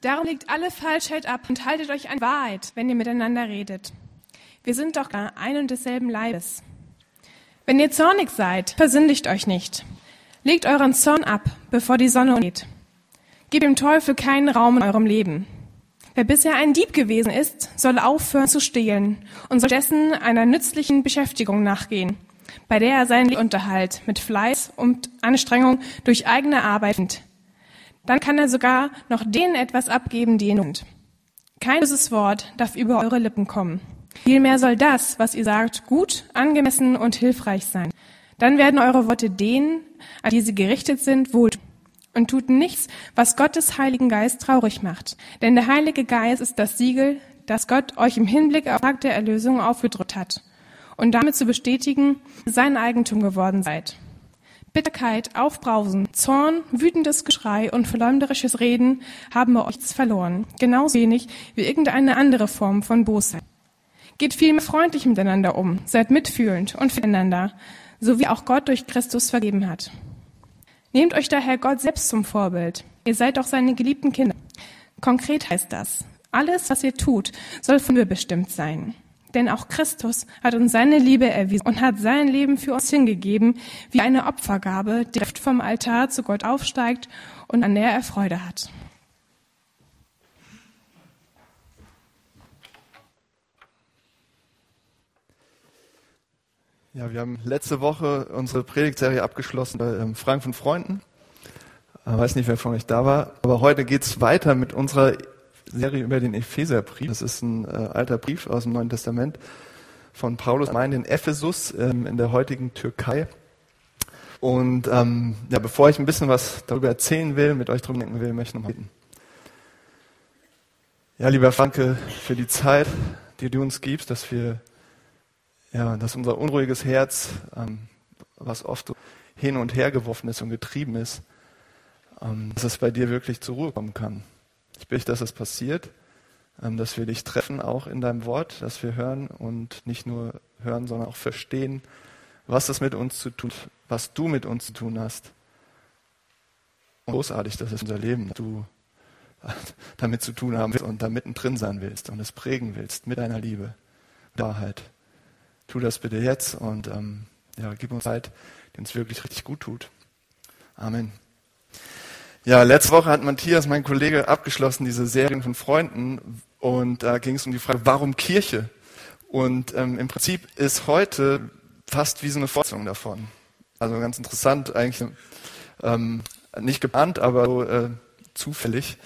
Darum legt alle Falschheit ab und haltet euch an Wahrheit, wenn ihr miteinander redet. Wir sind doch ein und desselben Leibes. Wenn ihr zornig seid, versündigt euch nicht. Legt euren Zorn ab, bevor die Sonne geht. Gebt dem Teufel keinen Raum in eurem Leben. Wer bisher ein Dieb gewesen ist, soll aufhören zu stehlen und soll dessen einer nützlichen Beschäftigung nachgehen, bei der er seinen Unterhalt mit Fleiß und Anstrengung durch eigene Arbeit findet. Dann kann er sogar noch denen etwas abgeben, die ihn sind. Kein böses Wort darf über eure Lippen kommen. Vielmehr soll das, was ihr sagt, gut, angemessen und hilfreich sein. Dann werden eure Worte denen, an die sie gerichtet sind, wohl und tut nichts, was Gottes Heiligen Geist traurig macht. Denn der Heilige Geist ist das Siegel, das Gott euch im Hinblick auf Tag der Erlösung aufgedrückt hat und damit zu bestätigen, sein Eigentum geworden seid. Bitterkeit, Aufbrausen, Zorn, wütendes Geschrei und verleumderisches Reden haben bei euch verloren, genauso wenig wie irgendeine andere Form von Bosheit. Geht vielmehr freundlich miteinander um, seid mitfühlend und füreinander, so wie auch Gott durch Christus vergeben hat. Nehmt euch daher Gott selbst zum Vorbild. Ihr seid doch seine geliebten Kinder. Konkret heißt das, alles, was ihr tut, soll von mir bestimmt sein. Denn auch Christus hat uns seine Liebe erwiesen und hat sein Leben für uns hingegeben, wie eine Opfergabe, die direkt vom Altar zu Gott aufsteigt und an der er Freude hat. Ja, wir haben letzte Woche unsere Predigtserie abgeschlossen bei ähm, Frank von Freunden. Ich weiß nicht, wer von euch da war, aber heute geht's weiter mit unserer Serie über den Epheserbrief. Das ist ein äh, alter Brief aus dem Neuen Testament von Paulus meint in Ephesus ähm, in der heutigen Türkei. Und ähm, ja, bevor ich ein bisschen was darüber erzählen will, mit euch drüber denken will, möchte ich noch mal beten. Ja, lieber Franke, für die Zeit, die du uns gibst, dass wir ja, dass unser unruhiges Herz, ähm, was oft hin und her geworfen ist und getrieben ist, ähm, dass es bei dir wirklich zur Ruhe kommen kann. Ich bitte, dass es passiert, ähm, dass wir dich treffen, auch in deinem Wort, dass wir hören und nicht nur hören, sondern auch verstehen, was es mit uns zu tun, was du mit uns zu tun hast. Und großartig, das ist unser Leben, dass du damit zu tun haben willst und da mittendrin sein willst und es prägen willst mit deiner Liebe, Wahrheit tu das bitte jetzt und ähm, ja, gib uns Zeit, die uns wirklich richtig gut tut. Amen. Ja, letzte Woche hat Matthias, mein Kollege, abgeschlossen diese Serien von Freunden und da ging es um die Frage, warum Kirche? Und ähm, im Prinzip ist heute fast wie so eine Fortsetzung davon. Also ganz interessant, eigentlich ähm, nicht geplant, aber so, äh, zufällig.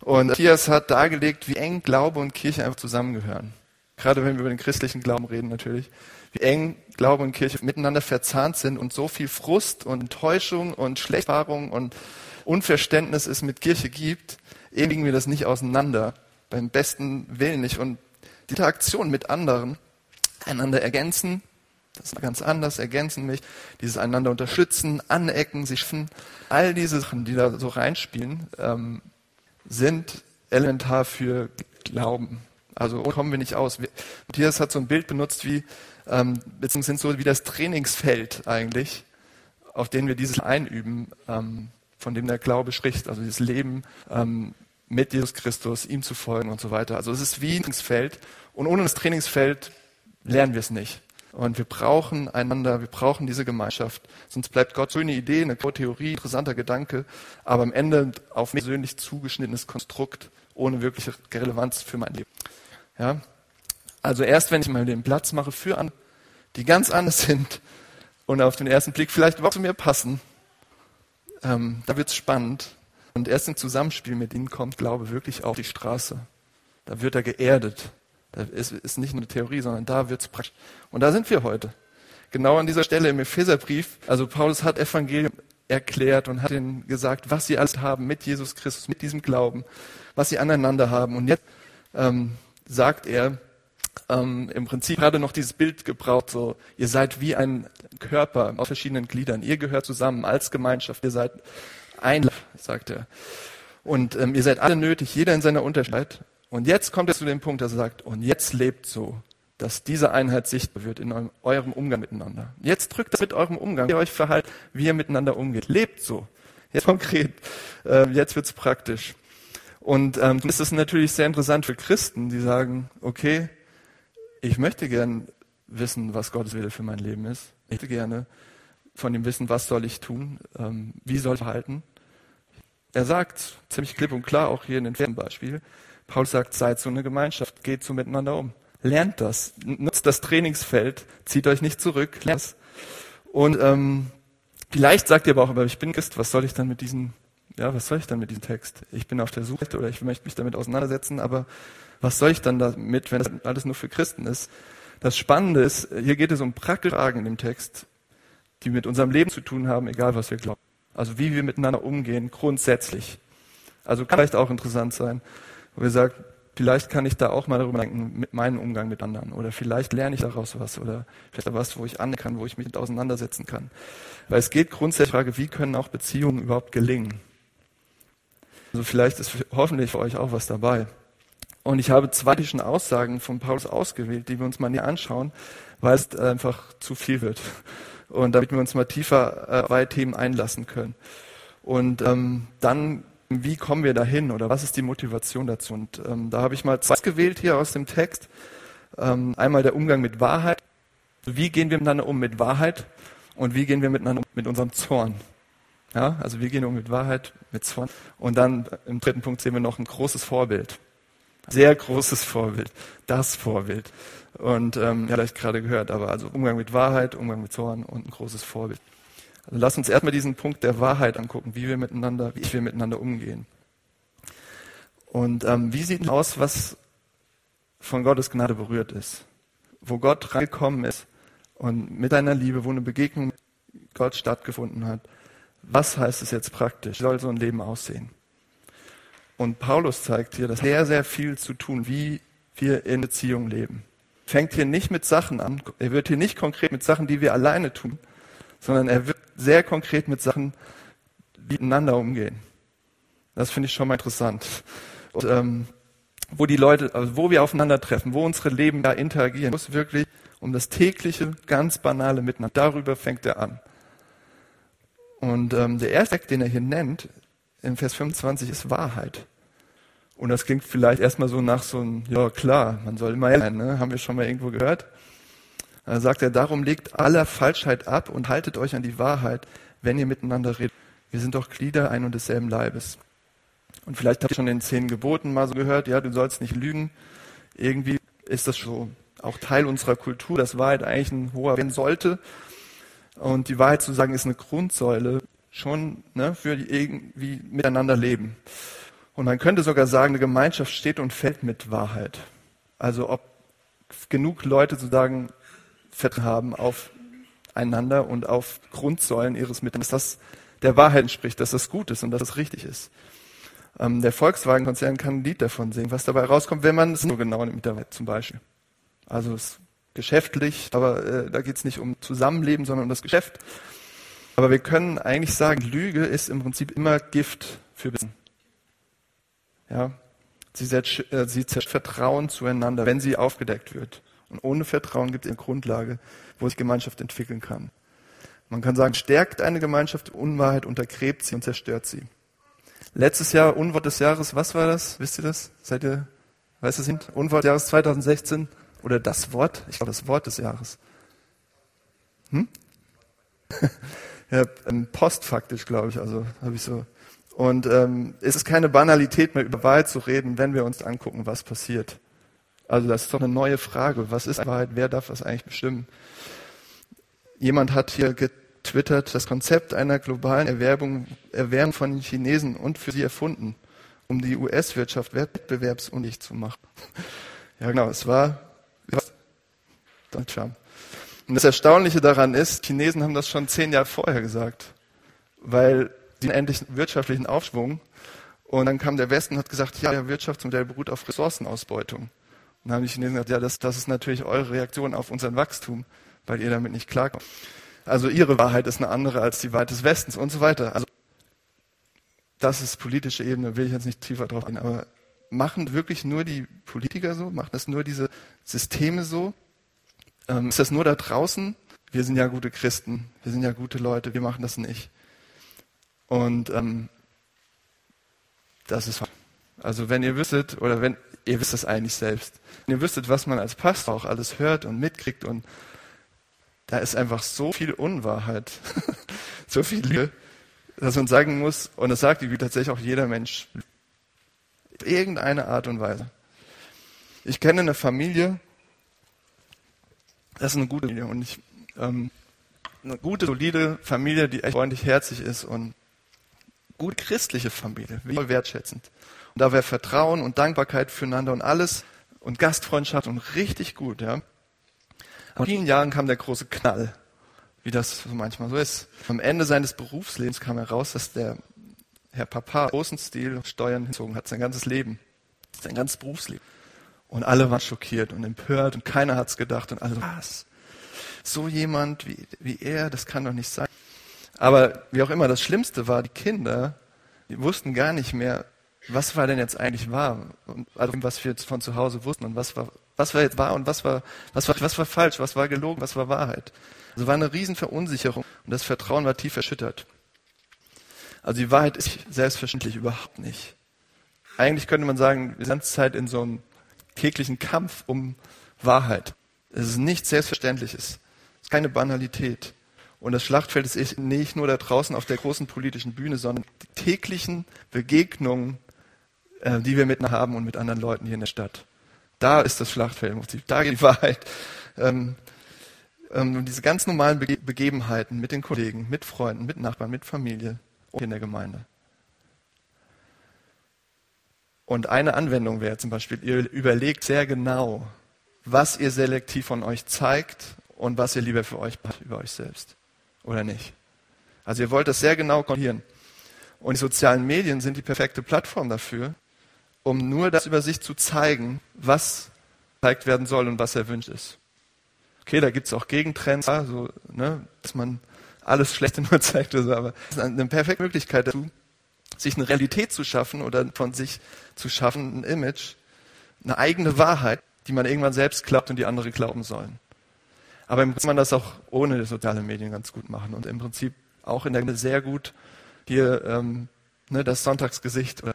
Und Matthias hat dargelegt, wie eng Glaube und Kirche einfach zusammengehören gerade wenn wir über den christlichen Glauben reden natürlich, wie eng Glaube und Kirche miteinander verzahnt sind und so viel Frust und Enttäuschung und Schlechterfahrung und Unverständnis es mit Kirche gibt, legen wir das nicht auseinander, beim besten Willen nicht. Und die Interaktion mit anderen, einander ergänzen, das ist ganz anders, ergänzen mich, dieses einander unterstützen, anecken, sich finden, all diese Sachen, die da so reinspielen, ähm, sind elementar für Glauben. Also kommen wir nicht aus. Matthias hat so ein Bild benutzt wie, ähm, beziehungsweise sind so wie das Trainingsfeld eigentlich, auf dem wir dieses einüben, ähm, von dem der Glaube spricht. Also dieses Leben ähm, mit Jesus Christus, ihm zu folgen und so weiter. Also es ist wie ein Trainingsfeld und ohne das Trainingsfeld lernen wir es nicht. Und wir brauchen einander, wir brauchen diese Gemeinschaft. Sonst bleibt Gott so eine Idee, eine Theorie, interessanter Gedanke, aber am Ende auf mich persönlich zugeschnittenes Konstrukt ohne wirkliche Relevanz für mein Leben. Ja? Also erst wenn ich mal den Platz mache für andere, die ganz anders sind und auf den ersten Blick vielleicht überhaupt zu mir passen, ähm, da wird es spannend. Und erst im Zusammenspiel mit ihnen kommt Glaube wirklich auf die Straße. Da wird er geerdet. Da ist, ist nicht nur eine Theorie, sondern da wird es praktisch. Und da sind wir heute. Genau an dieser Stelle im Epheserbrief. Also Paulus hat Evangelium erklärt und hat ihnen gesagt, was sie alles haben mit Jesus Christus, mit diesem Glauben, was sie aneinander haben. Und jetzt ähm, sagt er, ähm, im Prinzip gerade noch dieses Bild gebraucht, so, ihr seid wie ein Körper aus verschiedenen Gliedern. Ihr gehört zusammen als Gemeinschaft. Ihr seid ein, sagt er. Und ähm, ihr seid alle nötig, jeder in seiner Unterschied. Und jetzt kommt er zu dem Punkt, dass er sagt, und jetzt lebt so, dass diese Einheit sichtbar wird in eurem, Umgang miteinander. Jetzt drückt das mit eurem Umgang, wie ihr euch verhaltet, wie ihr miteinander umgeht. Lebt so. Jetzt konkret. Äh, jetzt wird's praktisch. Und ähm, ist es natürlich sehr interessant für Christen, die sagen, okay, ich möchte gern wissen, was Gottes Wille für mein Leben ist. Ich möchte gerne von ihm wissen, was soll ich tun, ähm, wie soll ich verhalten. Er sagt ziemlich klipp und klar, auch hier in den Beispiel, Paul sagt, seid so eine Gemeinschaft, geht so miteinander um. Lernt das, nutzt das Trainingsfeld, zieht euch nicht zurück, lernt das. Und ähm, vielleicht sagt ihr aber auch, aber ich bin Christ, was soll ich dann mit diesem, ja, was soll ich dann mit diesem Text? Ich bin auf der Suche oder ich möchte mich damit auseinandersetzen, aber was soll ich dann damit, wenn das alles nur für Christen ist? Das Spannende ist, hier geht es um praktische Fragen in dem Text, die mit unserem Leben zu tun haben, egal was wir glauben. Also wie wir miteinander umgehen, grundsätzlich. Also kann vielleicht auch interessant sein, wo wir sagen, vielleicht kann ich da auch mal darüber denken, mit meinem Umgang mit anderen. Oder vielleicht lerne ich daraus was. Oder vielleicht was, wo ich an kann, wo ich mich mit auseinandersetzen kann. Weil es geht grundsätzlich um die Frage, wie können auch Beziehungen überhaupt gelingen? Also vielleicht ist hoffentlich für euch auch was dabei. Und ich habe zwei Aussagen von Paulus ausgewählt, die wir uns mal näher anschauen, weil es einfach zu viel wird und damit wir uns mal tiefer äh, bei Themen einlassen können. Und ähm, dann, wie kommen wir dahin oder was ist die Motivation dazu? Und ähm, da habe ich mal zwei gewählt hier aus dem Text. Ähm, einmal der Umgang mit Wahrheit. Wie gehen wir miteinander um mit Wahrheit und wie gehen wir miteinander um mit unserem Zorn? Ja, also wie gehen wir um mit Wahrheit, mit Zorn? Und dann im dritten Punkt sehen wir noch ein großes Vorbild. Sehr großes Vorbild. Das Vorbild. Und ähm, ja, vielleicht gerade gehört, aber also Umgang mit Wahrheit, Umgang mit Zorn und ein großes Vorbild. Also lass uns erstmal diesen Punkt der Wahrheit angucken, wie wir miteinander, wie wir miteinander umgehen. Und ähm, wie sieht aus, was von Gottes Gnade berührt ist? Wo Gott reingekommen ist und mit deiner Liebe, wo eine Begegnung mit Gott stattgefunden hat. Was heißt es jetzt praktisch? Wie soll so ein Leben aussehen? Und Paulus zeigt hier, dass sehr, sehr viel zu tun, wie wir in Beziehung leben fängt hier nicht mit Sachen an. Er wird hier nicht konkret mit Sachen, die wir alleine tun, sondern er wird sehr konkret mit Sachen, die miteinander umgehen. Das finde ich schon mal interessant. Und, ähm, wo die Leute, also wo wir aufeinandertreffen, wo unsere Leben da interagieren, muss wirklich um das tägliche, ganz banale Miteinander. Darüber fängt er an. Und ähm, der erste Aspekt, den er hier nennt, in Vers 25, ist Wahrheit. Und das klingt vielleicht erstmal so nach so einem, ja klar, man soll immer sein, ne? haben wir schon mal irgendwo gehört. Da sagt er, darum legt aller Falschheit ab und haltet euch an die Wahrheit, wenn ihr miteinander redet. Wir sind doch Glieder ein und desselben Leibes. Und vielleicht habt ihr schon in den zehn Geboten mal so gehört, ja, du sollst nicht lügen. Irgendwie ist das schon auch Teil unserer Kultur, dass Wahrheit eigentlich ein hoher werden sollte. Und die Wahrheit zu sagen ist eine Grundsäule schon ne, für die irgendwie miteinander leben. Und man könnte sogar sagen, eine Gemeinschaft steht und fällt mit Wahrheit. Also ob genug Leute sozusagen Vertrauen haben auf einander und auf Grundsäulen ihres Miteinanders, dass das der Wahrheit entspricht, dass das gut ist und dass das richtig ist. Ähm, der Volkswagen-Konzern kann ein Lied davon singen, was dabei rauskommt, wenn man es nur genau nimmt, zum Beispiel. Also es geschäftlich, aber äh, da geht es nicht um Zusammenleben, sondern um das Geschäft. Aber wir können eigentlich sagen, Lüge ist im Prinzip immer Gift für Wissen. Ja? Sie, äh, zerstört Vertrauen zueinander, wenn sie aufgedeckt wird. Und ohne Vertrauen gibt es eine Grundlage, wo sich Gemeinschaft entwickeln kann. Man kann sagen, stärkt eine Gemeinschaft Unwahrheit, untergräbt sie und zerstört sie. Letztes Jahr, Unwort des Jahres, was war das? Wisst ihr das? Seid ihr, weißt du es? Unwort des Jahres 2016? Oder das Wort? Ich glaube, das Wort des Jahres. Hm? ja, postfaktisch, glaube ich, also habe ich so und ähm, es ist keine Banalität mehr, über Wahrheit zu reden, wenn wir uns angucken, was passiert. Also das ist doch eine neue Frage. Was ist Wahrheit? Wer darf das eigentlich bestimmen? Jemand hat hier getwittert, das Konzept einer globalen Erwerbung, Erwärmung von den Chinesen und für sie erfunden, um die US-Wirtschaft wettbewerbsunfähig zu machen. ja genau, es war Donald Trump. Und das Erstaunliche daran ist, Chinesen haben das schon zehn Jahre vorher gesagt, weil den endlichen wirtschaftlichen Aufschwung. Und dann kam der Westen und hat gesagt, ja, der Wirtschaftsmodell beruht auf Ressourcenausbeutung. Und dann haben die Chinesen gesagt, ja, das, das ist natürlich eure Reaktion auf unseren Wachstum, weil ihr damit nicht klarkommt. Also ihre Wahrheit ist eine andere als die Wahrheit des Westens und so weiter. Also das ist politische Ebene, will ich jetzt nicht tiefer drauf eingehen, aber machen wirklich nur die Politiker so? Machen das nur diese Systeme so? Ähm, ist das nur da draußen? Wir sind ja gute Christen, wir sind ja gute Leute, wir machen das nicht. Und ähm, das ist Also wenn ihr wüsstet, oder wenn, ihr wisst es eigentlich selbst, wenn ihr wüsstet, was man als Pastor auch alles hört und mitkriegt und da ist einfach so viel Unwahrheit, so viel Lüge, dass man sagen muss, und das sagt wie tatsächlich auch jeder Mensch, irgendeine Art und Weise. Ich kenne eine Familie, das ist eine gute Familie und ich, ähm, eine gute, solide Familie, die echt freundlich, herzlich ist und gut christliche Familie, voll wertschätzend. Und da wäre Vertrauen und Dankbarkeit füreinander und alles und Gastfreundschaft und richtig gut, ja. Vor vielen Jahren kam der große Knall, wie das manchmal so ist. Am Ende seines Berufslebens kam heraus, dass der Herr Papa großen Stil Steuern hinzogen hat, sein ganzes Leben, sein ganzes Berufsleben. Und alle waren schockiert und empört und keiner hat's gedacht und alle, was? So jemand wie, wie er, das kann doch nicht sein. Aber wie auch immer, das Schlimmste war, die Kinder, die wussten gar nicht mehr, was war denn jetzt eigentlich wahr? Und also was wir jetzt von zu Hause wussten und was war, was war jetzt wahr und was war, was war, was war falsch, was war gelogen, was war Wahrheit. Also war eine Riesenverunsicherung und das Vertrauen war tief erschüttert. Also die Wahrheit ist selbstverständlich überhaupt nicht. Eigentlich könnte man sagen, wir sind die ganze Zeit in so einem täglichen Kampf um Wahrheit. Es ist nichts Selbstverständliches. Es ist keine Banalität. Und das Schlachtfeld ist nicht nur da draußen auf der großen politischen Bühne, sondern die täglichen Begegnungen, äh, die wir miteinander haben und mit anderen Leuten hier in der Stadt. Da ist das Schlachtfeld, da geht die Wahrheit. Ähm, ähm, diese ganz normalen Bege Begebenheiten mit den Kollegen, mit Freunden, mit Nachbarn, mit Familie in der Gemeinde. Und eine Anwendung wäre zum Beispiel, ihr überlegt sehr genau, was ihr selektiv von euch zeigt und was ihr lieber für euch macht über euch selbst. Oder nicht? Also ihr wollt das sehr genau kontrollieren. Und die sozialen Medien sind die perfekte Plattform dafür, um nur das über sich zu zeigen, was gezeigt werden soll und was erwünscht ist. Okay, da gibt es auch Gegentrends, also, ne, dass man alles Schlechte nur zeigt oder so, aber es ist eine perfekte Möglichkeit dazu, sich eine Realität zu schaffen oder von sich zu schaffen, ein Image, eine eigene Wahrheit, die man irgendwann selbst glaubt und die andere glauben sollen. Aber im Prinzip kann man das auch ohne soziale Medien ganz gut machen und im Prinzip auch in der sehr gut hier ähm, ne, das Sonntagsgesicht oder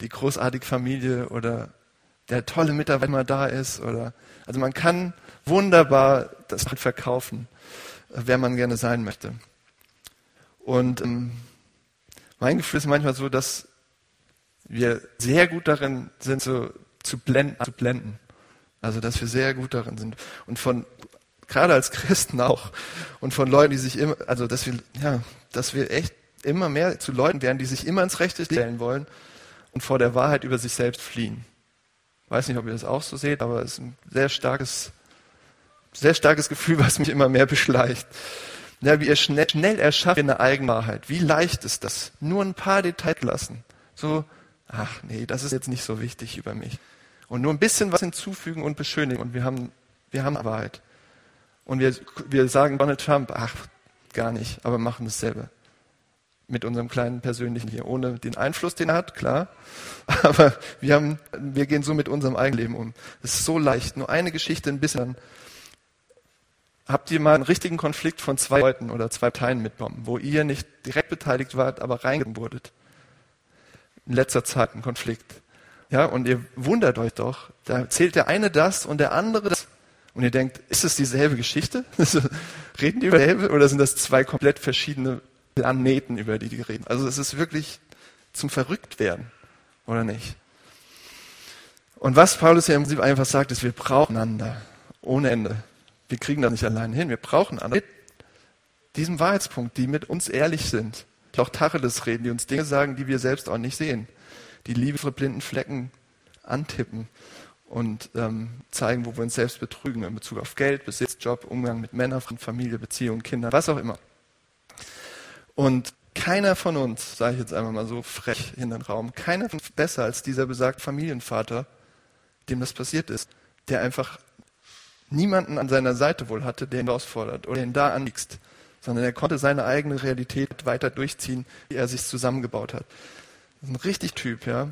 die großartige Familie oder der tolle Mitarbeiter mal da ist oder also man kann wunderbar das verkaufen, wer man gerne sein möchte. Und ähm, mein Gefühl ist manchmal so, dass wir sehr gut darin sind, so zu blenden, zu blenden. Also, dass wir sehr gut darin sind. Und von, gerade als Christen auch, und von Leuten, die sich immer, also, dass wir, ja, dass wir echt immer mehr zu Leuten werden, die sich immer ins Rechte stellen wollen und vor der Wahrheit über sich selbst fliehen. Weiß nicht, ob ihr das auch so seht, aber es ist ein sehr starkes, sehr starkes Gefühl, was mich immer mehr beschleicht. Ja, wie ihr schnell, schnell erschafft eine Eigenwahrheit. Wie leicht ist das? Nur ein paar Details lassen. So, ach nee, das ist jetzt nicht so wichtig über mich. Und nur ein bisschen was hinzufügen und beschönigen und wir haben, wir haben Wahrheit. Und wir, wir sagen Donald Trump, ach, gar nicht, aber machen dasselbe. Mit unserem kleinen persönlichen hier, ohne den Einfluss, den er hat, klar. Aber wir haben, wir gehen so mit unserem Eigenleben um. Es ist so leicht. Nur eine Geschichte ein bisschen Habt ihr mal einen richtigen Konflikt von zwei Leuten oder zwei Teilen mitbekommen, wo ihr nicht direkt beteiligt wart, aber reingegeben wurdet? In letzter Zeit ein Konflikt. Ja, und ihr wundert euch doch, da erzählt der eine das und der andere das. Und ihr denkt, ist es dieselbe Geschichte? reden die über dieselbe oder sind das zwei komplett verschiedene Planeten, über die die reden? Also es ist wirklich zum Verrücktwerden, oder nicht? Und was Paulus ja im Prinzip einfach sagt, ist, wir brauchen einander. Ohne Ende. Wir kriegen das nicht alleine hin. Wir brauchen andere mit diesem Wahrheitspunkt, die mit uns ehrlich sind, die auch Tacheles reden, die uns Dinge sagen, die wir selbst auch nicht sehen, die Liebe blinden Flecken antippen und ähm, zeigen, wo wir uns selbst betrügen in Bezug auf Geld, Besitz, Job, Umgang mit Männern, Familie, Beziehung, Kindern, was auch immer. Und keiner von uns, sage ich jetzt einmal mal so frech in den Raum, keiner von uns besser als dieser besagte Familienvater, dem das passiert ist, der einfach niemanden an seiner Seite wohl hatte, der ihn herausfordert oder ihn da anliegst, sondern er konnte seine eigene Realität weiter durchziehen, wie er sich zusammengebaut hat. Das ist ein richtig Typ, ja.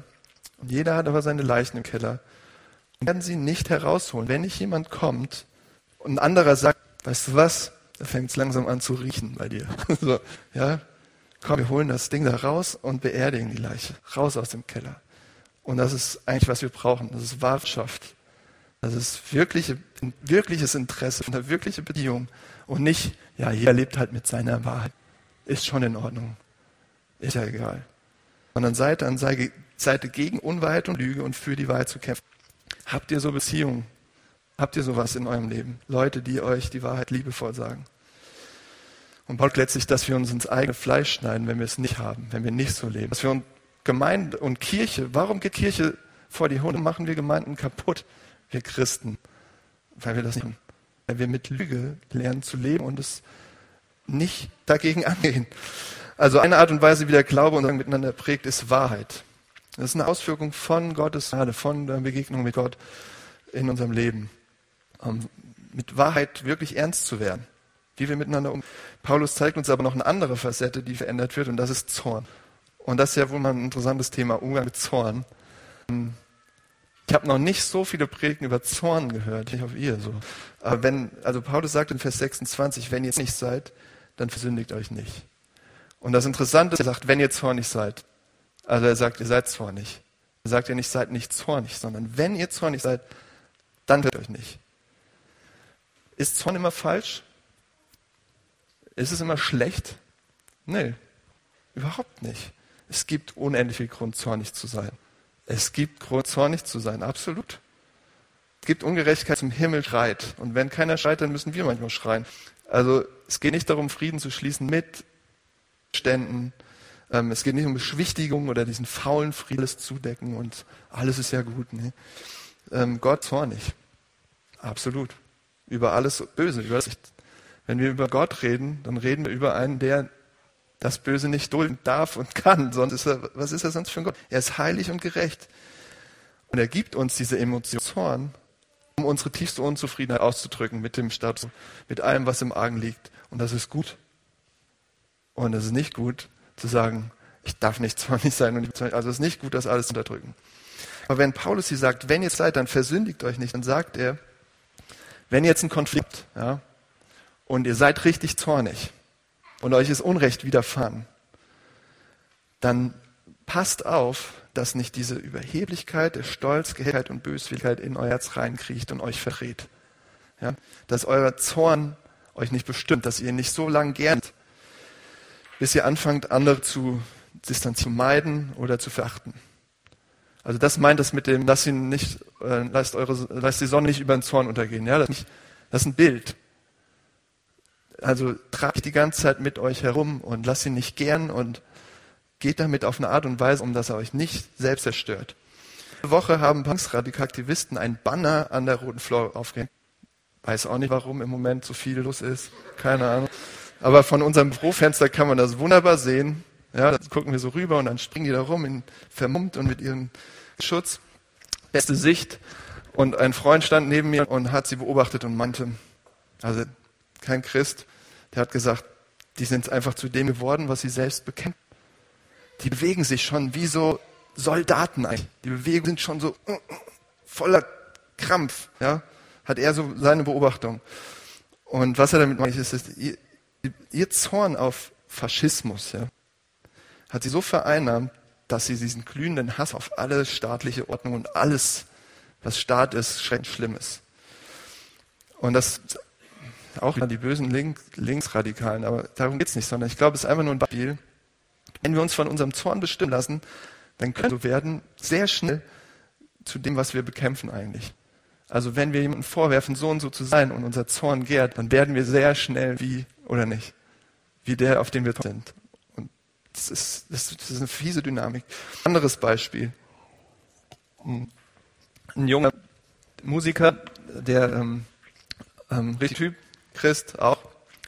Und jeder hat aber seine Leichen im Keller. Und werden sie nicht herausholen. Wenn nicht jemand kommt und ein anderer sagt, weißt du was, da fängt es langsam an zu riechen bei dir. so, ja, komm, wir holen das Ding da raus und beerdigen die Leiche. Raus aus dem Keller. Und das ist eigentlich, was wir brauchen. Das ist Wahrheit. Das ist wirkliche, wirkliches Interesse, eine wirkliche Beziehung. Und nicht, ja, jeder lebt halt mit seiner Wahrheit. Ist schon in Ordnung. Ist ja egal. Sondern seid an Seite gegen Unwahrheit und Lüge und für die Wahrheit zu kämpfen. Habt ihr so Beziehungen? Habt ihr sowas in eurem Leben? Leute, die euch die Wahrheit liebevoll sagen. Und Paul letztlich, dass wir uns ins eigene Fleisch schneiden, wenn wir es nicht haben, wenn wir nicht so leben. Dass wir Gemeinde und Kirche, warum geht Kirche vor die Hunde? Machen wir Gemeinden kaputt, wir Christen? Weil wir das nicht, weil wir mit Lüge lernen zu leben und es nicht dagegen angehen. Also eine Art und Weise, wie der Glaube uns miteinander prägt, ist Wahrheit. Das ist eine Auswirkung von Gottes Gnade, von der Begegnung mit Gott in unserem Leben. Um mit Wahrheit wirklich ernst zu werden. Wie wir miteinander um. Paulus zeigt uns aber noch eine andere Facette, die verändert wird, und das ist Zorn. Und das ist ja wohl mal ein interessantes Thema, Umgang mit Zorn. Ich habe noch nicht so viele Predigten über Zorn gehört. Ich hoffe, ihr so. Aber wenn, also Paulus sagt in Vers 26, wenn ihr jetzt nicht seid, dann versündigt euch nicht. Und das Interessante ist, er sagt, wenn ihr zornig seid. Also er sagt, ihr seid zornig. Er sagt ja nicht, seid nicht zornig, sondern wenn ihr zornig seid, dann wird euch nicht. Ist Zorn immer falsch? Ist es immer schlecht? Nee, überhaupt nicht. Es gibt unendlich viel Grund, zornig zu sein. Es gibt Grund, zornig zu sein, absolut. Es gibt Ungerechtigkeit zum Himmel schreit. Und wenn keiner schreit, dann müssen wir manchmal schreien. Also es geht nicht darum, Frieden zu schließen mit Ständen. Ähm, es geht nicht um Beschwichtigung oder diesen faulen Frieden zudecken und alles ist ja gut. Nee. Ähm, Gott zornig. Absolut. Über alles Böse. Wenn wir über Gott reden, dann reden wir über einen, der das Böse nicht dulden darf und kann. Sonst ist er, was ist er sonst für ein Gott? Er ist heilig und gerecht. Und er gibt uns diese Emotion Zorn, um unsere tiefste Unzufriedenheit auszudrücken mit dem Status, mit allem, was im Argen liegt. Und das ist gut. Und es ist nicht gut zu sagen, ich darf nicht zornig sein und ich, also es ist nicht gut, das alles zu unterdrücken. Aber wenn Paulus hier sagt, wenn ihr seid, dann versündigt euch nicht, dann sagt er, wenn ihr jetzt ein Konflikt, ja, und ihr seid richtig zornig und euch ist Unrecht widerfahren, dann passt auf, dass nicht diese Überheblichkeit, der Stolz, Geheimkeit und Böswilligkeit in euer Herz reinkriecht und euch verdreht. Ja, dass euer Zorn euch nicht bestimmt, dass ihr nicht so lange gern bis ihr anfangt, andere zu distanzieren, zu meiden oder zu verachten. Also das meint es mit dem, lasst ihn nicht, äh, lasst eure, lasst die Sonne nicht über den Zorn untergehen. Ja, das, das ist ein Bild. Also tragt die ganze Zeit mit euch herum und lasst ihn nicht gern und geht damit auf eine Art und Weise um, dass er euch nicht selbst zerstört. Diese Woche haben Punksradikaktivisten ein Banner an der Roten Flor aufgehängt. Weiß auch nicht, warum im Moment so viel los ist. Keine Ahnung. Aber von unserem Bürofenster kann man das wunderbar sehen. Ja, da gucken wir so rüber und dann springen die da rum, in, vermummt und mit ihrem Schutz. Beste Sicht. Und ein Freund stand neben mir und hat sie beobachtet und meinte, also kein Christ, der hat gesagt, die sind einfach zu dem geworden, was sie selbst bekennen. Die bewegen sich schon wie so Soldaten eigentlich. Die Bewegungen sind schon so uh, uh, voller Krampf, ja. Hat er so seine Beobachtung. Und was er damit meint, ist, ist ihr Zorn auf Faschismus ja, hat sie so vereinnahmt, dass sie diesen glühenden Hass auf alle staatliche Ordnung und alles, was Staat ist, schrecklich schlimm ist. Und das auch die bösen Link, Linksradikalen, aber darum geht es nicht, sondern ich glaube, es ist einfach nur ein Beispiel. Wenn wir uns von unserem Zorn bestimmen lassen, dann können wir werden sehr schnell zu dem, was wir bekämpfen eigentlich. Also wenn wir jemandem vorwerfen, so und so zu sein und unser Zorn gärt, dann werden wir sehr schnell wie, oder nicht, wie der, auf den wir sind. Und das ist, das ist eine fiese Dynamik. Anderes Beispiel. Ein junger Musiker, der ähm, ähm, richtig Typ, Christ auch,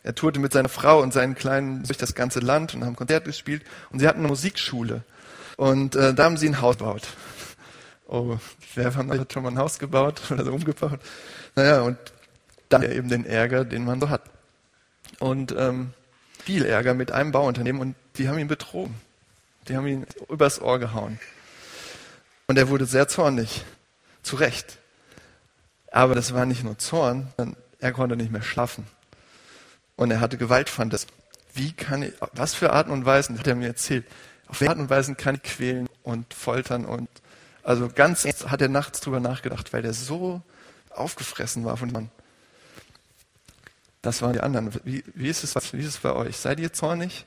er tourte mit seiner Frau und seinen Kleinen durch das ganze Land und haben Konzert gespielt und sie hatten eine Musikschule. Und äh, da haben sie ein Haus gebaut. Oh, wer hat schon mal ein Haus gebaut oder so umgebaut? Naja, und dann eben den Ärger, den man so hat. Und ähm, viel Ärger mit einem Bauunternehmen und die haben ihn betrogen. Die haben ihn übers Ohr gehauen. Und er wurde sehr zornig. Zu Recht. Aber das war nicht nur Zorn, er konnte nicht mehr schlafen. Und er hatte Gewaltfantasie. Wie kann ich, was für Arten und Weisen, hat er mir erzählt, auf welche Arten und Weisen kann ich quälen und foltern und Also ganz hat er nachts drüber nachgedacht, weil der so aufgefressen war von dem Mann. Das waren die anderen. Wie, wie, ist es, wie ist es bei euch? Seid ihr zornig?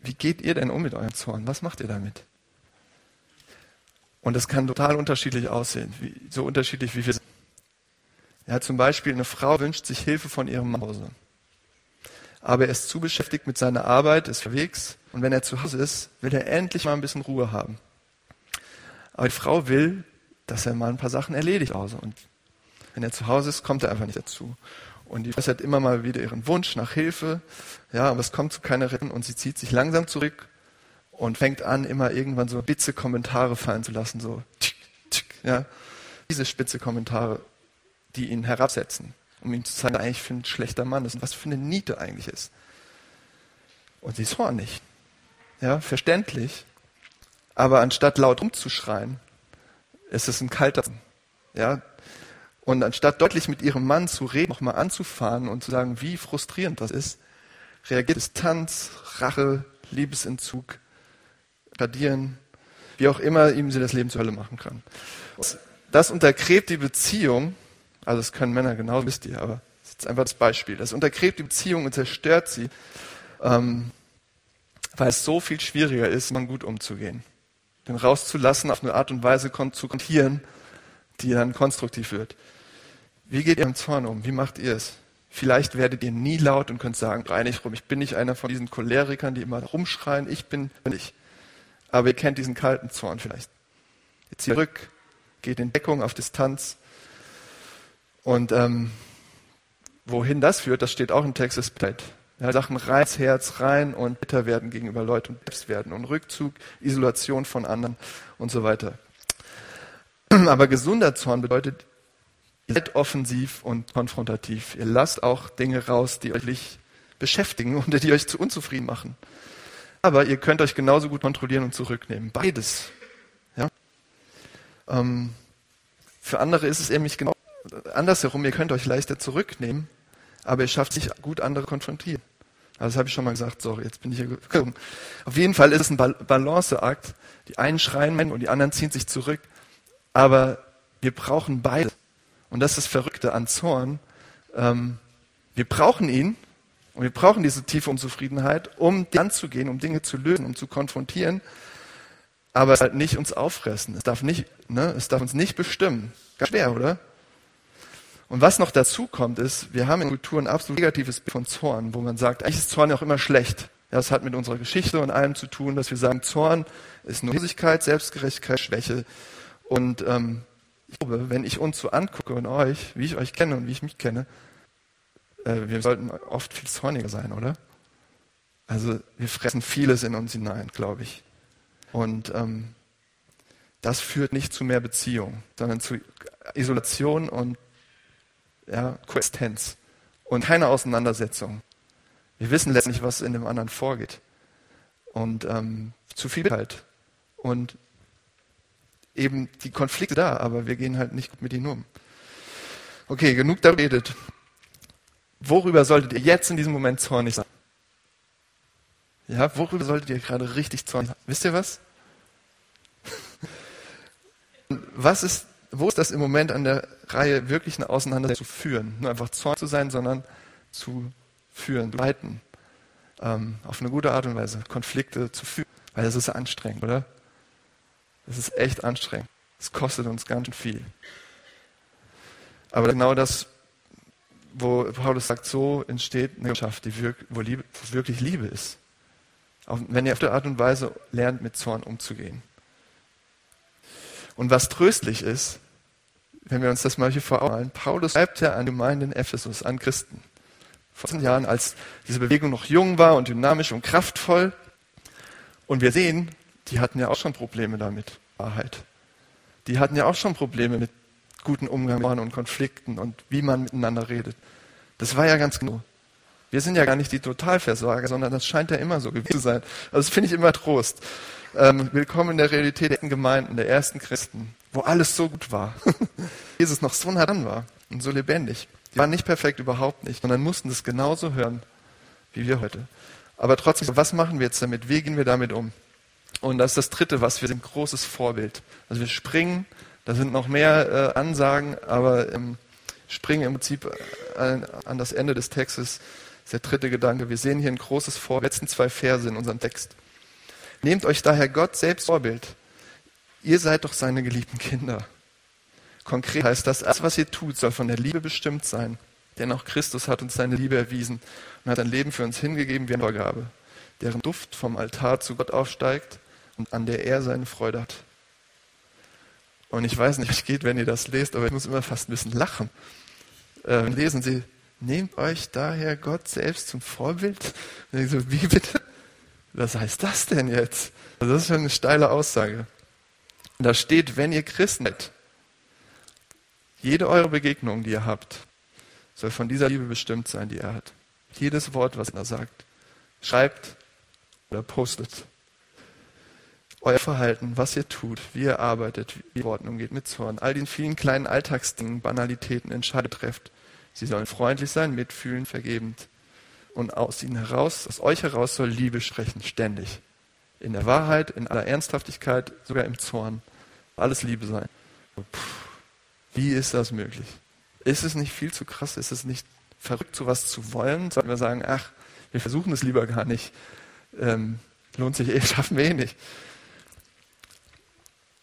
Wie geht ihr denn um mit eurem Zorn? Was macht ihr damit? Und es kann total unterschiedlich aussehen, wie, so unterschiedlich wie wir sind. Ja, zum Beispiel eine Frau wünscht sich Hilfe von ihrem Hause. Aber er ist zu beschäftigt mit seiner Arbeit, ist unterwegs und wenn er zu Hause ist, will er endlich mal ein bisschen Ruhe haben. Aber die Frau will, dass er mal ein paar Sachen erledigt Hause. Und wenn er zu Hause ist, kommt er einfach nicht dazu. Und die äußert immer mal wieder ihren Wunsch nach Hilfe. Ja, aber es kommt zu keiner Rettung und sie zieht sich langsam zurück und fängt an, immer irgendwann so spitze Kommentare fallen zu lassen, so tick, tick, ja. Diese spitze Kommentare, die ihn herabsetzen, um ihm zu zeigen, dass er eigentlich für ein schlechter Mann ist und was für eine Niete eigentlich ist. Und sie ist hornig. Ja, verständlich. Aber anstatt laut umzuschreien, ist es ein kalter, ja. Und anstatt deutlich mit ihrem Mann zu reden, nochmal anzufahren und zu sagen, wie frustrierend das ist, reagiert Distanz, Rache, Liebesentzug, Radieren, wie auch immer ihm sie das Leben zur Hölle machen kann. Das untergräbt die Beziehung, also das können Männer genauso, wisst ihr, aber das ist einfach das Beispiel. Das untergräbt die Beziehung und zerstört sie, ähm, weil es so viel schwieriger ist, man gut umzugehen den rauszulassen, auf eine Art und Weise zu kontieren, die dann konstruktiv wird. Wie geht ihr im Zorn um? Wie macht ihr es? Vielleicht werdet ihr nie laut und könnt sagen, reinig rum, ich bin nicht einer von diesen Cholerikern, die immer rumschreien, ich bin nicht. Aber ihr kennt diesen kalten Zorn vielleicht. Ihr zieht zurück, geht in Deckung auf Distanz. Und ähm, wohin das führt, das steht auch im Text des Beit. Ja, Sachen rein ins Herz rein und bitter werden gegenüber Leuten und selbst werden und Rückzug, Isolation von anderen und so weiter. Aber gesunder Zorn bedeutet, ihr seid offensiv und konfrontativ. Ihr lasst auch Dinge raus, die euch beschäftigen und die euch zu unzufrieden machen. Aber ihr könnt euch genauso gut kontrollieren und zurücknehmen. Beides. Ja? Ähm, für andere ist es nämlich genau andersherum. Ihr könnt euch leichter zurücknehmen, aber ihr schafft sich gut andere konfrontieren. Also das habe ich schon mal gesagt, sorry, jetzt bin ich hier gekommen. Auf jeden Fall ist es ein Balanceakt. Die einen schreien und die anderen ziehen sich zurück. Aber wir brauchen beide. Und das ist das Verrückte an Zorn. Ähm, wir brauchen ihn und wir brauchen diese tiefe Unzufriedenheit, um anzugehen, um Dinge zu lösen, um zu konfrontieren. Aber es halt nicht uns auffressen. Es darf nicht, ne, es darf uns nicht bestimmen. Ganz schwer, oder? Und was noch dazu kommt, ist, wir haben in Kultur ein absolut negatives Bild von Zorn, wo man sagt, eigentlich ist Zorn ja auch immer schlecht. Ja, das hat mit unserer Geschichte und allem zu tun, dass wir sagen, Zorn ist nur Losigkeit, Selbstgerechtigkeit, Schwäche. Und ähm, ich glaube, wenn ich uns so angucke und euch, wie ich euch kenne und wie ich mich kenne, äh, wir sollten oft viel zorniger sein, oder? Also wir fressen vieles in uns hinein, glaube ich. Und ähm, das führt nicht zu mehr Beziehung, sondern zu Isolation und ja, Koexistenz und keine Auseinandersetzung. Wir wissen letztlich, was in dem anderen vorgeht. Und ähm, zu viel halt. Und eben die Konflikte da, aber wir gehen halt nicht gut mit ihnen um. Okay, genug darüber redet. Worüber solltet ihr jetzt in diesem Moment zornig sein? Ja, worüber solltet ihr gerade richtig zornig sein? Wisst ihr was? was ist wo ist das im Moment an der Reihe, wirklich eine Auseinandersetzung zu führen? Nur einfach Zorn zu sein, sondern zu führen, zu leiten. Ähm, auf eine gute Art und Weise, Konflikte zu führen. Weil das ist anstrengend, oder? Das ist echt anstrengend. Es kostet uns ganz schön viel. Aber genau das, wo Paulus sagt, so entsteht eine Gemeinschaft, die wirk wo, Liebe, wo wirklich Liebe ist. Auch wenn ihr auf der Art und Weise lernt, mit Zorn umzugehen. Und was tröstlich ist, wenn wir uns das mal hier vor Augen halten, Paulus schreibt ja an Gemeinden in Ephesus, an Christen. Vor zehn Jahren, als diese Bewegung noch jung war und dynamisch und kraftvoll. Und wir sehen, die hatten ja auch schon Probleme damit, Wahrheit. Die hatten ja auch schon Probleme mit guten Umgang und Konflikten und wie man miteinander redet. Das war ja ganz genau. Wir sind ja gar nicht die Totalversorger, sondern das scheint ja immer so gewesen zu sein. Also das finde ich immer Trost. Ähm, willkommen in der Realität der Gemeinden, der ersten Christen, wo alles so gut war. Jesus noch so nah dran war und so lebendig. Die waren nicht perfekt, überhaupt nicht, sondern mussten das genauso hören wie wir heute. Aber trotzdem, was machen wir jetzt damit? Wie gehen wir damit um? Und das ist das Dritte, was wir sind, großes Vorbild. Also wir springen, da sind noch mehr äh, Ansagen, aber ähm, springen im Prinzip an, an, das Ende des Textes. Ist der dritte Gedanke. Wir sehen hier ein großes Vorbild, letzten zwei Verse in unserem Text. Nehmt euch daher Gott selbst Vorbild. Ihr seid doch seine geliebten Kinder. Konkret heißt das, alles, was ihr tut, soll von der Liebe bestimmt sein. Denn auch Christus hat uns seine Liebe erwiesen und hat sein Leben für uns hingegeben wie eine Vorgabe, deren Duft vom Altar zu Gott aufsteigt und an der er seine Freude hat. Und ich weiß nicht, wie es geht, wenn ihr das lest, aber ich muss immer fast ein bisschen lachen. Äh, lesen Sie, nehmt euch daher Gott selbst zum Vorbild. Und ich so, wie bitte? Was heißt das denn jetzt? Also das ist schon eine steile Aussage. Da steht, wenn ihr Christen seid, jede eure Begegnung, die ihr habt, soll von dieser Liebe bestimmt sein, die er hat. Jedes Wort, was er sagt, schreibt oder postet. Euer Verhalten, was ihr tut, wie ihr arbeitet, wie ihr Worten umgeht mit Zorn, all den vielen kleinen Alltagsdingen, Banalitäten, Entscheidungen trefft. Sie sollen freundlich sein, mitfühlen, vergebend. Und aus ihnen heraus, aus euch heraus soll Liebe sprechen, ständig. In der Wahrheit, in aller Ernsthaftigkeit, sogar im Zorn. Alles Liebe sein. Puh, wie ist das möglich? Ist es nicht viel zu krass? Ist es nicht verrückt, sowas zu wollen? Sollten wir sagen, ach, wir versuchen es lieber gar nicht. Ähm, lohnt sich eh, schaffen wir eh nicht.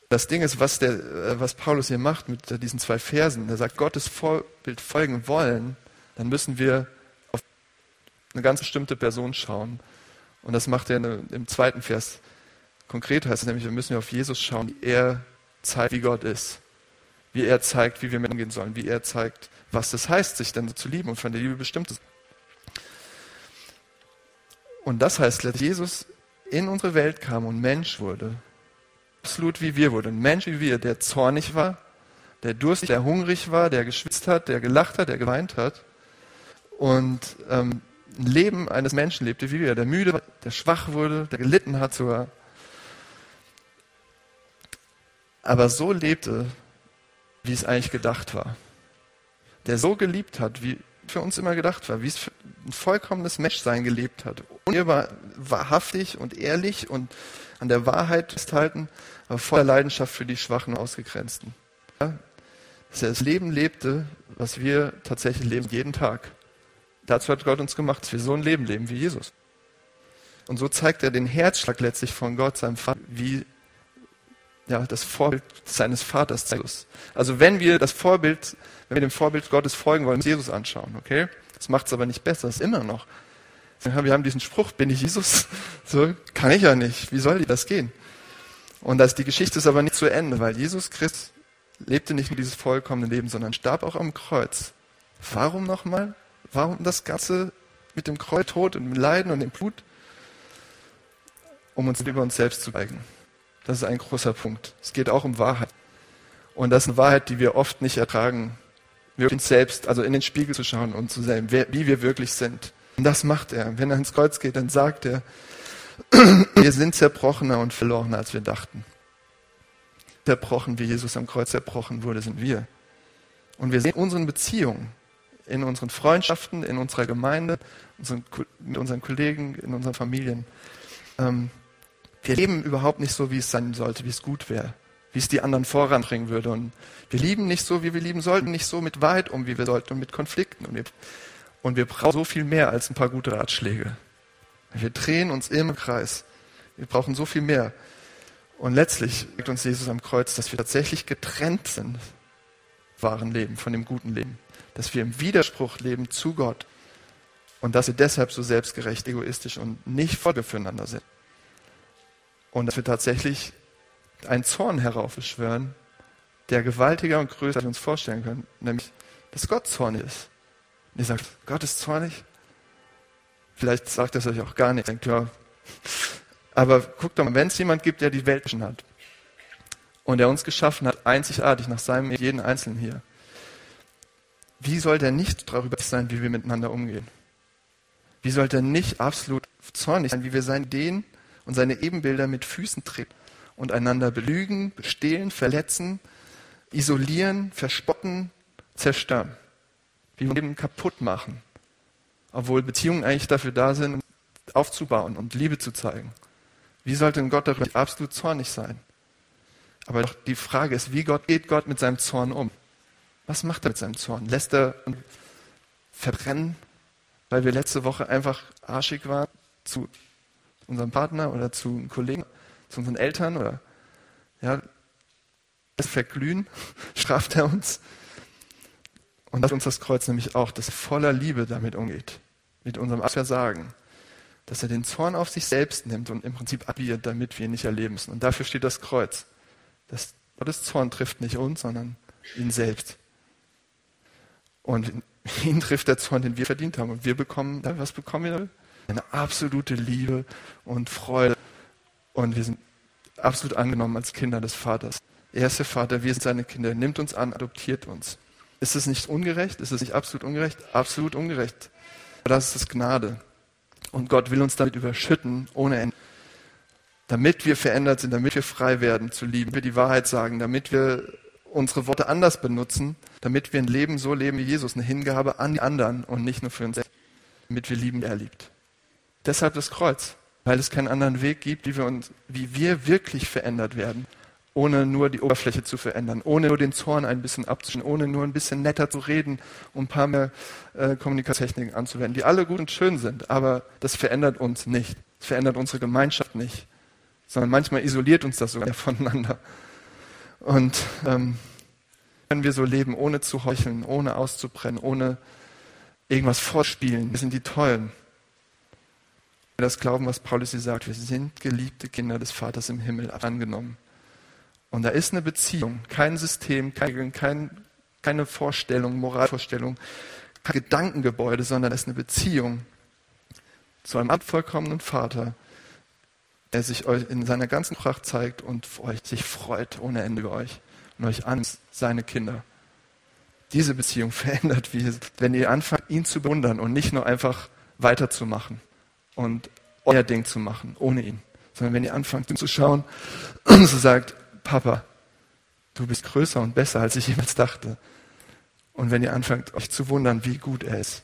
Das Ding ist, was, der, äh, was Paulus hier macht mit diesen zwei Versen, er sagt, Gottes Vorbild folgen wollen, dann müssen wir auf eine ganz bestimmte Person schauen. Und das macht er im zweiten Vers. Konkret heißt es nämlich, wir müssen auf Jesus schauen, wie er zeigt, wie Gott ist wie er zeigt, wie wir mit umgehen sollen, wie er zeigt, was das heißt, sich dann zu lieben und von der Liebe bestimmt ist. Und das heißt, dass Jesus in unsere Welt kam und Mensch wurde. Absolut wie wir wurde. Ein Mensch wie wir, der zornig war, der durstig, der hungrig war, der geschwitzt hat, der gelacht hat, der geweint hat. Und ähm, ein Leben eines Menschen lebte wie wir, der müde war, der schwach wurde, der gelitten hat sogar. Aber so lebte wie es eigentlich gedacht war. Der so geliebt hat, wie für uns immer gedacht war, wie es ein vollkommenes Menschsein gelebt hat. Und er war wahrhaftig und ehrlich und an der Wahrheit festhalten, aber voller Leidenschaft für die Schwachen und Ausgegrenzten. Ja? Dass er das Leben lebte, was wir tatsächlich leben, jeden Tag. Dazu hat Gott uns gemacht, dass wir so ein Leben leben wie Jesus. Und so zeigt er den Herzschlag letztlich von Gott, seinem Vater, wie ja, das Vorbild seines Vaters Jesus. Also wenn wir das Vorbild, wenn wir dem Vorbild Gottes folgen wollen, Jesus anschauen, okay? Das macht es aber nicht besser, es ist immer noch. Wir haben diesen Spruch, bin ich Jesus? So, kann ich ja nicht. Wie soll das gehen? Und das, die Geschichte ist aber nicht zu Ende, weil Jesus Christus lebte nicht nur dieses vollkommene Leben, sondern starb auch am Kreuz. Warum nochmal? Warum das Ganze mit dem Kreuz, Tod und dem Leiden und dem Blut? Um uns über uns selbst zu zeigen. Das ist ein großer Punkt. Es geht auch um Wahrheit. Und das ist eine Wahrheit, die wir oft nicht ertragen. Wir uns selbst, also in den Spiegel zu schauen und zu sehen, wer, wie wir wirklich sind. Und das macht er. Wenn er ins Kreuz geht, dann sagt er, wir sind zerbrochener und verlorener, als wir dachten. Zerbrochen, wie Jesus am Kreuz zerbrochen wurde, sind wir. Und wir sehen unseren Beziehungen, in unseren Freundschaften, in unserer Gemeinde, mit unseren Kollegen, in unseren Familien. Ähm, wir leben überhaupt nicht so, wie es sein sollte, wie es gut wäre, wie es die anderen voranbringen würde. Und wir lieben nicht so, wie wir lieben sollten, nicht so mit Wahrheit um, wie wir sollten und mit Konflikten. Und wir, und wir brauchen so viel mehr als ein paar gute Ratschläge. Wir drehen uns im Kreis. Wir brauchen so viel mehr. Und letztlich sagt uns Jesus am Kreuz, dass wir tatsächlich getrennt sind, wahren Leben, von dem guten Leben. Dass wir im Widerspruch leben zu Gott. Und dass wir deshalb so selbstgerecht, egoistisch und nicht Folge füreinander sind. Und dass wir tatsächlich einen Zorn heraufbeschwören, der gewaltiger und größer als wir uns vorstellen können, nämlich, dass Gott zornig ist. Und ihr sagt, Gott ist zornig? Vielleicht sagt es euch auch gar nicht. Denkt, ja. Aber guckt doch mal, wenn es jemand gibt, der die Welt schon hat und der uns geschaffen hat, einzigartig nach seinem jeden Einzelnen hier, wie soll der nicht darüber sein, wie wir miteinander umgehen? Wie soll der nicht absolut zornig sein, wie wir sein Ideen und seine Ebenbilder mit Füßen treten und einander belügen, bestehlen, verletzen, isolieren, verspotten, zerstören. Wie wir Leben kaputt machen. Obwohl Beziehungen eigentlich dafür da sind, aufzubauen und Liebe zu zeigen. Wie sollte Gott darüber absolut zornig sein? Aber doch die Frage ist, wie Gott geht Gott mit seinem Zorn um? Was macht er mit seinem Zorn? Lässt er uns verbrennen, weil wir letzte Woche einfach arschig waren zu unserem Partner oder zu einem Kollegen, zu unseren Eltern oder ja, es verglühen, straft er uns. Und das uns das Kreuz nämlich auch, dass er voller Liebe damit umgeht, mit unserem Versagen. Dass er den Zorn auf sich selbst nimmt und im Prinzip abiert, damit wir ihn nicht erleben müssen. Und dafür steht das Kreuz. Das, Gottes Zorn trifft nicht uns, sondern ihn selbst. Und ihn trifft der Zorn, den wir verdient haben. Und wir bekommen, was bekommen wir? Eine absolute Liebe und Freude. Und wir sind absolut angenommen als Kinder des Vaters. Er ist der Vater, wir sind seine Kinder. Er nimmt uns an, adoptiert uns. Ist es nicht ungerecht? Ist es nicht absolut ungerecht? Absolut ungerecht. Aber das ist Gnade. Und Gott will uns damit überschütten ohne Ende. Damit wir verändert sind, damit wir frei werden zu lieben, wir die Wahrheit sagen, damit wir unsere Worte anders benutzen, damit wir ein Leben so leben wie Jesus, eine Hingabe an die anderen und nicht nur für uns selbst, damit wir lieben, wie er liebt. Deshalb das Kreuz, weil es keinen anderen Weg gibt, wie wir, uns, wie wir wirklich verändert werden, ohne nur die Oberfläche zu verändern, ohne nur den Zorn ein bisschen abzuschneiden, ohne nur ein bisschen netter zu reden und ein paar mehr äh, Kommunikationstechniken anzuwenden, die alle gut und schön sind, aber das verändert uns nicht. Es verändert unsere Gemeinschaft nicht, sondern manchmal isoliert uns das sogar voneinander. Und ähm, können wir so leben, ohne zu heucheln, ohne auszubrennen, ohne irgendwas vorspielen. Wir sind die Tollen. Wir das glauben, was Paulus hier sagt. Wir sind geliebte Kinder des Vaters im Himmel angenommen. Und da ist eine Beziehung, kein System, kein, kein, keine Vorstellung, Moralvorstellung, kein Gedankengebäude, sondern es ist eine Beziehung zu einem abvollkommenen Vater, der sich euch in seiner ganzen Pracht zeigt und euch sich freut ohne Ende über euch und euch an seine Kinder. Diese Beziehung verändert, wie, wenn ihr anfangt, ihn zu bewundern und nicht nur einfach weiterzumachen und euer Ding zu machen, ohne ihn, sondern wenn ihr anfangt, ihn zu schauen und so sagt, Papa, du bist größer und besser, als ich jemals dachte. Und wenn ihr anfangt, euch zu wundern, wie gut er ist.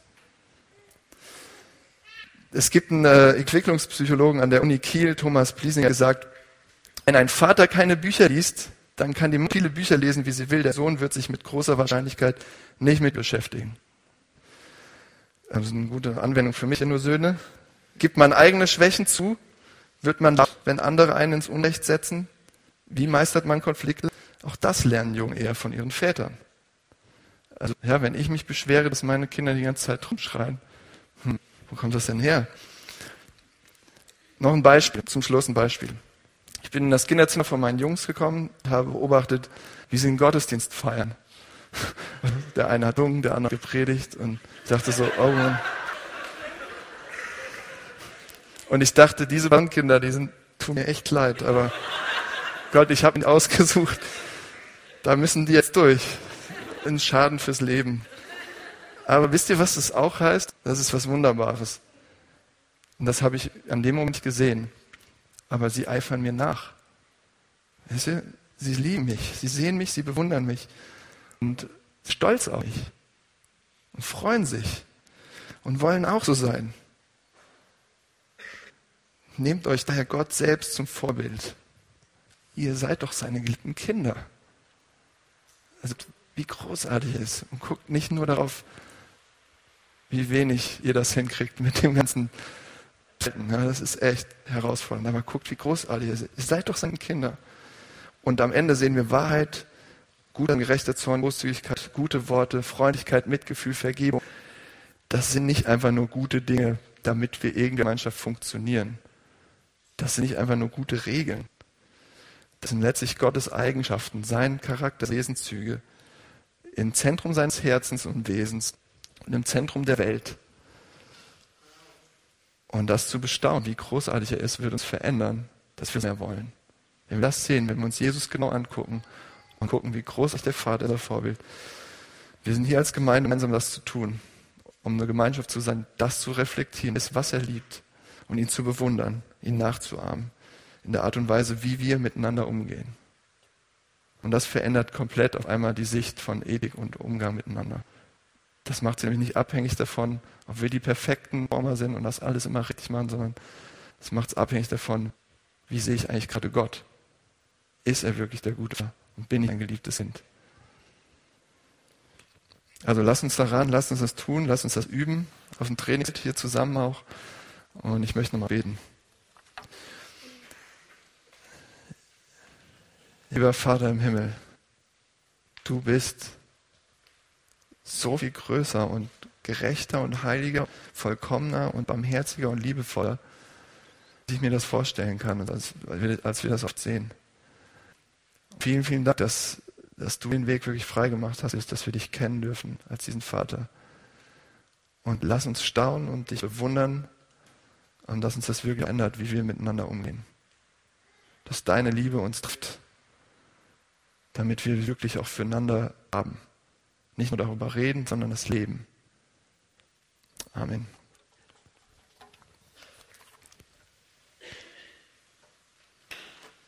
Es gibt einen äh, Entwicklungspsychologen an der Uni Kiel, Thomas Pliesinger, gesagt, wenn ein Vater keine Bücher liest, dann kann die viele Bücher lesen, wie sie will. Der Sohn wird sich mit großer Wahrscheinlichkeit nicht mit beschäftigen. Das ist eine gute Anwendung für mich, nur Söhne. Gibt man eigene Schwächen zu, wird man, wenn andere einen ins Unrecht setzen, wie meistert man Konflikte? Auch das lernen Jungen eher von ihren Vätern. Also, ja, wenn ich mich beschwere, dass meine Kinder die ganze Zeit rumschreien, hm, wo kommt das denn her? Noch ein Beispiel, zum Schluss ein Beispiel. Ich bin in das Kinderzimmer von meinen Jungs gekommen, habe beobachtet, wie sie den Gottesdienst feiern. Der eine hat gesungen, der andere gepredigt und ich dachte so, oh Mann. Und ich dachte, diese Bandkinder, die sind, tun mir echt leid, aber Gott, ich habe ihn ausgesucht. Da müssen die jetzt durch. Ein Schaden fürs Leben. Aber wisst ihr, was das auch heißt? Das ist was Wunderbares. Und das habe ich an dem Moment gesehen. Aber sie eifern mir nach. Wisst ihr? Sie lieben mich, sie sehen mich, sie bewundern mich und stolz auf mich und freuen sich und wollen auch so sein. Nehmt euch daher Gott selbst zum Vorbild ihr seid doch seine geliebten Kinder. Also wie großartig ist. Und guckt nicht nur darauf, wie wenig ihr das hinkriegt mit dem ganzen ja, das ist echt herausfordernd. Aber guckt, wie großartig es ist. Ihr seid doch seine Kinder. Und am Ende sehen wir Wahrheit, guter und gerechter Zorn, Großzügigkeit, gute Worte, Freundlichkeit, Mitgefühl, Vergebung. Das sind nicht einfach nur gute Dinge, damit wir irgendwie Gemeinschaft funktionieren. Das sind nicht einfach nur gute Regeln. Das sind letztlich Gottes Eigenschaften, sein Charakter, Wesenszüge im Zentrum seines Herzens und Wesens und im Zentrum der Welt. Und das zu bestaunen, wie großartig er ist, wird uns verändern, dass wir mehr wollen. Wenn wir das sehen, wenn wir uns Jesus genau angucken und gucken, wie großartig der Vater ist, Vorbild. Wir sind hier als Gemeinde gemeinsam das zu tun, um eine Gemeinschaft zu sein, das zu reflektieren, ist, was er liebt und ihn zu bewundern, ihn nachzuahmen in der Art und Weise, wie wir miteinander umgehen. Und das verändert komplett auf einmal die Sicht von Ethik und Umgang miteinander. Das macht sie nämlich nicht abhängig davon, ob wir die perfekten Former sind und das alles immer richtig machen, sondern es macht es abhängig davon, wie wie sehe ich eigentlich gerade Gott? Ist er wirklich der Gute und bin ich ein geliebtes Kind? Also lass uns daran, lass uns das tun, lass uns das üben, auf dem Training hier zusammen auch. Und ich möchte nochmal beten. Lieber Vater im Himmel, du bist so viel größer und gerechter und heiliger, vollkommener und barmherziger und liebevoller, als ich mir das vorstellen kann und als, als wir das oft sehen. Vielen, vielen Dank, dass, dass du den Weg wirklich frei gemacht hast, dass wir dich kennen dürfen als diesen Vater. Und lass uns staunen und dich bewundern und dass uns das wirklich ändert, wie wir miteinander umgehen. Dass deine Liebe uns trifft, damit wir wirklich auch füreinander haben. Nicht nur darüber reden, sondern das Leben. Amen.